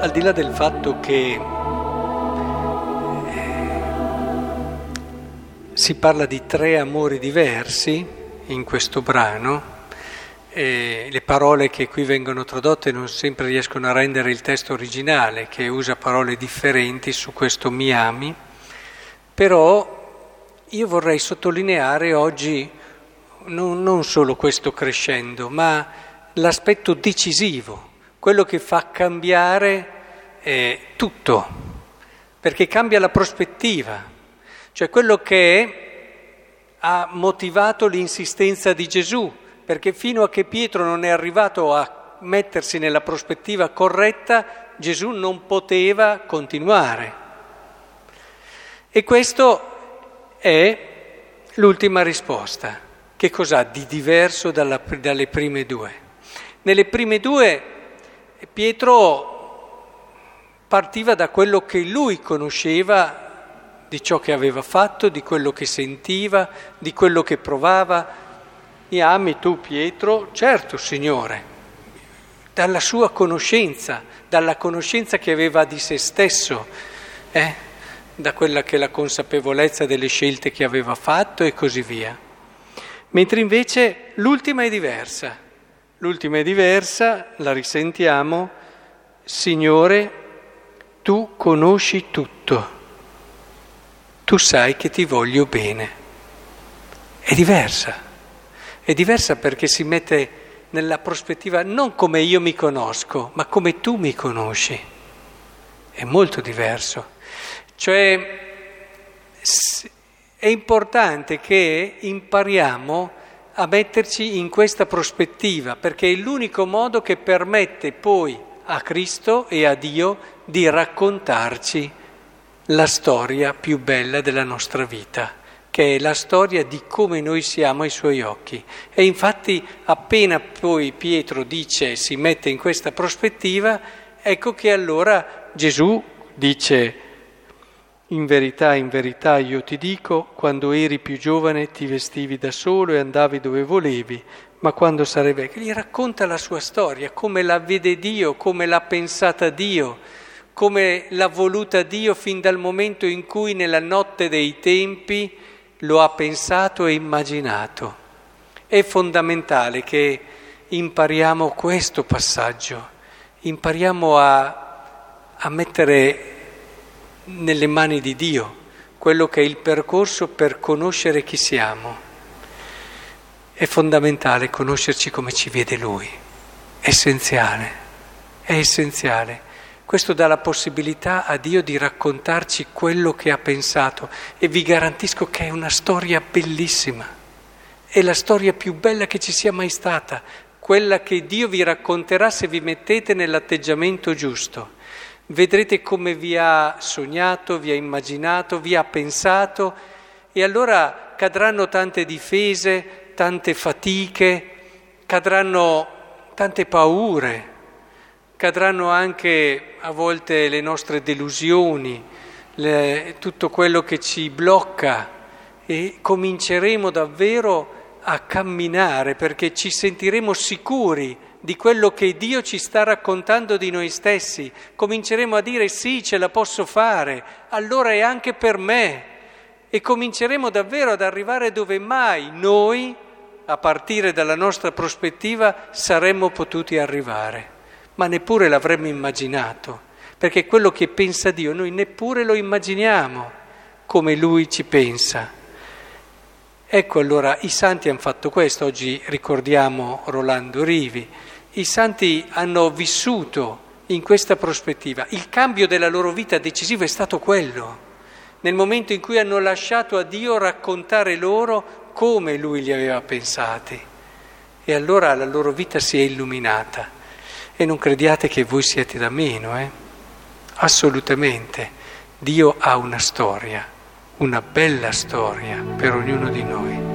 al di là del fatto che eh, si parla di tre amori diversi in questo brano, le parole che qui vengono tradotte non sempre riescono a rendere il testo originale, che usa parole differenti su questo mi ami, però io vorrei sottolineare oggi non, non solo questo crescendo, ma l'aspetto decisivo, quello che fa cambiare eh, tutto, perché cambia la prospettiva, cioè quello che ha motivato l'insistenza di Gesù, perché fino a che Pietro non è arrivato a mettersi nella prospettiva corretta, Gesù non poteva continuare. E questo è l'ultima risposta. Che cos'ha di diverso dalla, dalle prime due? Nelle prime due Pietro partiva da quello che lui conosceva di ciò che aveva fatto, di quello che sentiva, di quello che provava. Mi ami tu Pietro? Certo, Signore, dalla sua conoscenza, dalla conoscenza che aveva di se stesso, eh? da quella che è la consapevolezza delle scelte che aveva fatto e così via. Mentre invece l'ultima è diversa. L'ultima è diversa, la risentiamo, Signore, tu conosci tutto, tu sai che ti voglio bene. È diversa, è diversa perché si mette nella prospettiva non come io mi conosco, ma come tu mi conosci. È molto diverso. Cioè, è importante che impariamo a metterci in questa prospettiva, perché è l'unico modo che permette poi a Cristo e a Dio di raccontarci la storia più bella della nostra vita, che è la storia di come noi siamo ai suoi occhi. E infatti appena poi Pietro dice, si mette in questa prospettiva, ecco che allora Gesù dice in verità, in verità io ti dico, quando eri più giovane ti vestivi da solo e andavi dove volevi, ma quando sarai vecchio, gli racconta la sua storia, come la vede Dio, come l'ha pensata Dio, come l'ha voluta Dio fin dal momento in cui nella notte dei tempi lo ha pensato e immaginato. È fondamentale che impariamo questo passaggio, impariamo a, a mettere nelle mani di Dio, quello che è il percorso per conoscere chi siamo. È fondamentale conoscerci come ci vede Lui, è essenziale, è essenziale. Questo dà la possibilità a Dio di raccontarci quello che ha pensato e vi garantisco che è una storia bellissima, è la storia più bella che ci sia mai stata, quella che Dio vi racconterà se vi mettete nell'atteggiamento giusto. Vedrete come vi ha sognato, vi ha immaginato, vi ha pensato e allora cadranno tante difese, tante fatiche, cadranno tante paure, cadranno anche a volte le nostre delusioni, le, tutto quello che ci blocca e cominceremo davvero a camminare perché ci sentiremo sicuri di quello che Dio ci sta raccontando di noi stessi, cominceremo a dire sì, ce la posso fare, allora è anche per me. E cominceremo davvero ad arrivare dove mai noi, a partire dalla nostra prospettiva, saremmo potuti arrivare, ma neppure l'avremmo immaginato, perché quello che pensa Dio noi neppure lo immaginiamo come Lui ci pensa. Ecco allora, i santi hanno fatto questo, oggi ricordiamo Rolando Rivi, i santi hanno vissuto in questa prospettiva, il cambio della loro vita decisivo è stato quello, nel momento in cui hanno lasciato a Dio raccontare loro come Lui li aveva pensati e allora la loro vita si è illuminata e non crediate che voi siete da meno, eh? assolutamente, Dio ha una storia una bella storia per ognuno di noi.